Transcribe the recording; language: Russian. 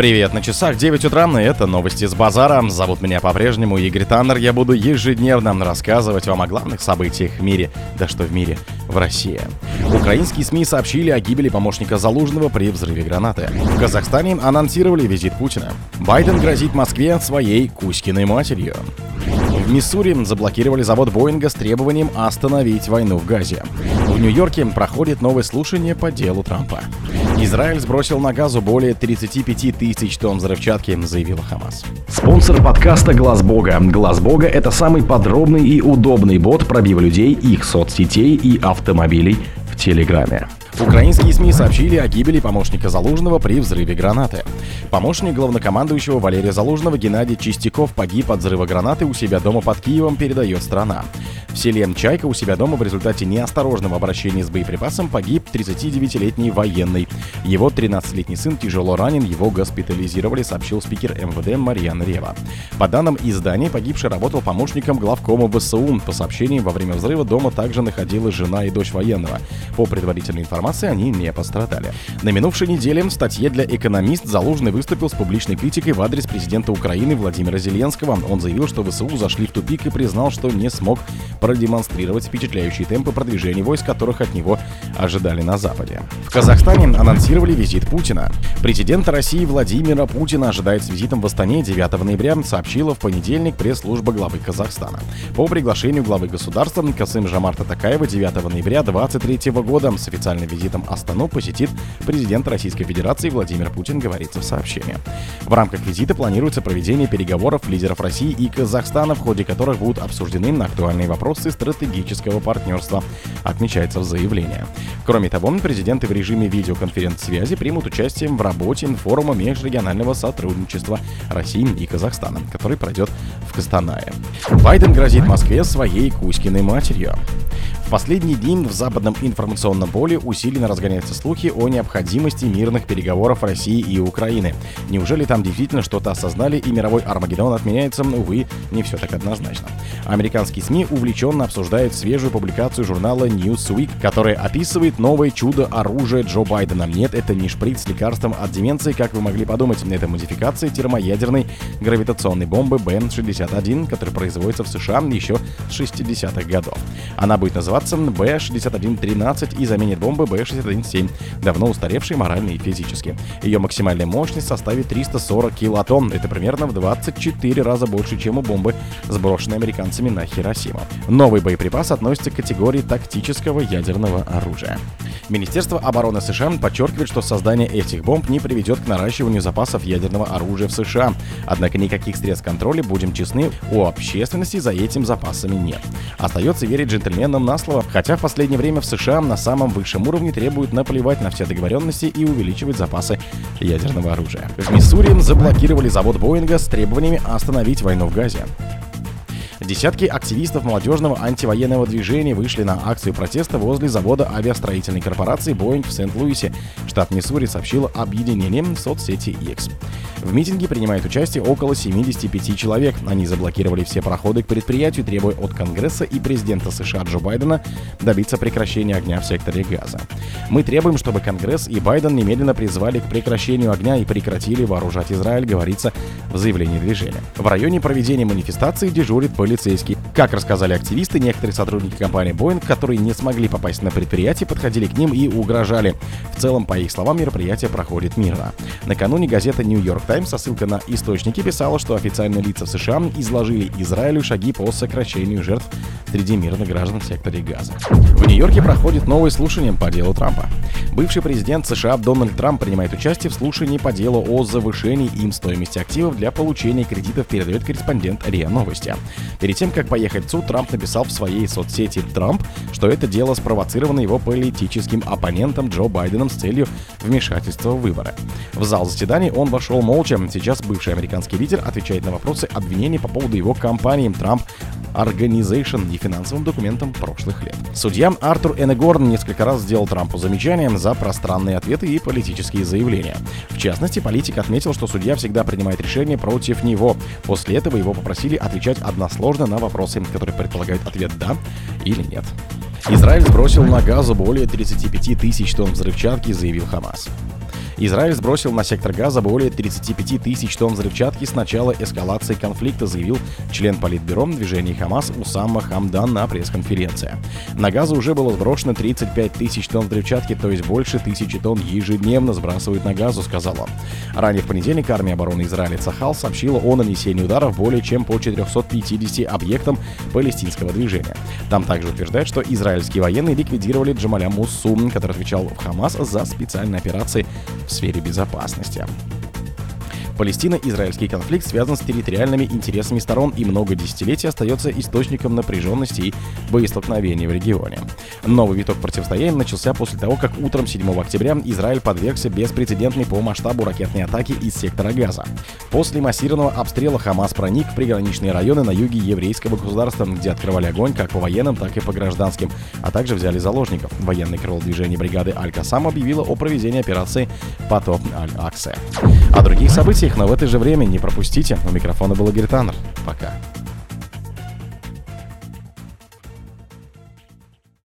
Привет, на часах 9 утра, и это новости с базара. Зовут меня по-прежнему Игорь Таннер. Я буду ежедневно рассказывать вам о главных событиях в мире. Да что в мире, в России. Украинские СМИ сообщили о гибели помощника Залужного при взрыве гранаты. В Казахстане анонсировали визит Путина. Байден грозит Москве своей Кузькиной матерью. В Миссури заблокировали завод Боинга с требованием остановить войну в Газе. В Нью-Йорке проходит новое слушание по делу Трампа. Израиль сбросил на газу более 35 тысяч тонн взрывчатки, заявила Хамас. Спонсор подкаста «Глаз Бога». «Глаз Бога» — это самый подробный и удобный бот пробива людей, их соцсетей и автомобилей в Телеграме. Украинские СМИ сообщили о гибели помощника Залужного при взрыве гранаты. Помощник главнокомандующего Валерия Залужного Геннадий Чистяков погиб от взрыва гранаты у себя дома под Киевом, передает страна. В селе Чайка у себя дома в результате неосторожного обращения с боеприпасом погиб 39-летний военный. Его 13-летний сын тяжело ранен, его госпитализировали, сообщил спикер МВД Марьян Рева. По данным издания, погибший работал помощником главкома ВСУ. По сообщениям, во время взрыва дома также находилась жена и дочь военного. По предварительной информации они не пострадали. На минувшей неделе в статье для «Экономист» Залужный выступил с публичной критикой в адрес президента Украины Владимира Зеленского. Он заявил, что ВСУ зашли в тупик и признал, что не смог продемонстрировать впечатляющие темпы продвижения войск, которых от него ожидали на Западе. В Казахстане анонсировали визит Путина. Президента России Владимира Путина ожидает с визитом в Астане 9 ноября, сообщила в понедельник пресс-служба главы Казахстана. По приглашению главы государства Касым Жамарта Такаева 9 ноября 2023 года с официальной визитом Астану посетит президент Российской Федерации Владимир Путин, говорится в сообщении. В рамках визита планируется проведение переговоров лидеров России и Казахстана, в ходе которых будут обсуждены актуальные вопросы стратегического партнерства, отмечается в заявлении. Кроме того, президенты в режиме видеоконференц-связи примут участие в работе форума межрегионального сотрудничества России и Казахстана, который пройдет в Кастанае. Байден грозит Москве своей Кузькиной матерью. В последние дни в западном информационном поле усиленно разгоняются слухи о необходимости мирных переговоров России и Украины. Неужели там действительно что-то осознали и мировой Армагеддон отменяется? Увы, не все так однозначно. Американские СМИ увлеченно обсуждают свежую публикацию журнала Newsweek, которая описывает новое чудо оружия Джо Байдена. Нет, это не шприц с лекарством от деменции, как вы могли подумать. Это модификация термоядерной гравитационной бомбы БН-61, которая производится в США еще с 60-х годов. Она будет называться Ватсон Б-6113 и заменит бомбы Б-61-7, давно устаревшие морально и физически. Ее максимальная мощность составит 340 килотонн, это примерно в 24 раза больше, чем у бомбы, сброшенной американцами на Хиросиму. Новый боеприпас относится к категории тактического ядерного оружия. Министерство обороны США подчеркивает, что создание этих бомб не приведет к наращиванию запасов ядерного оружия в США. Однако никаких средств контроля, будем честны, у общественности за этим запасами нет. Остается верить джентльменам на слово, хотя в последнее время в США на самом высшем уровне требуют наплевать на все договоренности и увеличивать запасы ядерного оружия. В Миссури заблокировали завод Боинга с требованиями остановить войну в Газе. Десятки активистов молодежного антивоенного движения вышли на акцию протеста возле завода авиастроительной корпорации Boeing в Сент-Луисе. Штат Миссури сообщил объединение соцсети X. В митинге принимает участие около 75 человек. Они заблокировали все проходы к предприятию, требуя от Конгресса и президента США Джо Байдена добиться прекращения огня в секторе Газа. Мы требуем, чтобы Конгресс и Байден немедленно призвали к прекращению огня и прекратили вооружать Израиль, говорится в заявлении движения. В районе проведения манифестации дежурит полицейский. Как рассказали активисты, некоторые сотрудники компании Boeing, которые не смогли попасть на предприятие, подходили к ним и угрожали. В целом, по их словам, мероприятие проходит мирно. Накануне газета New York Times со ссылкой на источники писала, что официальные лица в США изложили Израилю шаги по сокращению жертв среди мирных граждан в секторе Газа. В Нью-Йорке проходит новое слушание по делу Трампа. Бывший президент США Дональд Трамп принимает участие в слушании по делу о завышении им стоимости активов для получения кредитов, передает корреспондент РИА Новости. Перед тем, как поехать в суд, Трамп написал в своей соцсети Трамп, что это дело спровоцировано его политическим оппонентом Джо Байденом с целью вмешательства в выборы. В зал заседаний он вошел молча. Сейчас бывший американский лидер отвечает на вопросы обвинений по поводу его кампании Трамп Organization и финансовым документам прошлых лет. Судья Артур Энегорн несколько раз сделал Трампу замечания за пространные ответы и политические заявления. В частности, политик отметил, что судья всегда принимает решения против него. После этого его попросили отвечать односложно на вопросы, которые предполагают ответ «да» или «нет». Израиль сбросил на газу более 35 тысяч тонн взрывчатки, заявил Хамас. Израиль сбросил на сектор газа более 35 тысяч тонн взрывчатки с начала эскалации конфликта, заявил член Политбюро движения Хамас Усамма Хамдан на пресс-конференции. На газу уже было сброшено 35 тысяч тонн взрывчатки, то есть больше тысячи тонн ежедневно сбрасывают на газу, сказал он. Ранее в понедельник армия обороны Израиля Цахал сообщила о нанесении ударов более чем по 450 объектам палестинского движения. Там также утверждают, что израильские военные ликвидировали Джамаля Муссу, который отвечал в Хамас за специальные операции в сфере безопасности. Палестино-израильский конфликт связан с территориальными интересами сторон и много десятилетий остается источником напряженности и боестолкновений в регионе. Новый виток противостояния начался после того, как утром 7 октября Израиль подвергся беспрецедентной по масштабу ракетной атаки из сектора Газа. После массированного обстрела Хамас проник в приграничные районы на юге еврейского государства, где открывали огонь как по военным, так и по гражданским, а также взяли заложников. Военный крыло движения бригады Аль-Касам объявила о проведении операции «Потоп Аль-Аксе». О других событиях, но в это же время не пропустите. У микрофона был Игорь Таннер. Пока.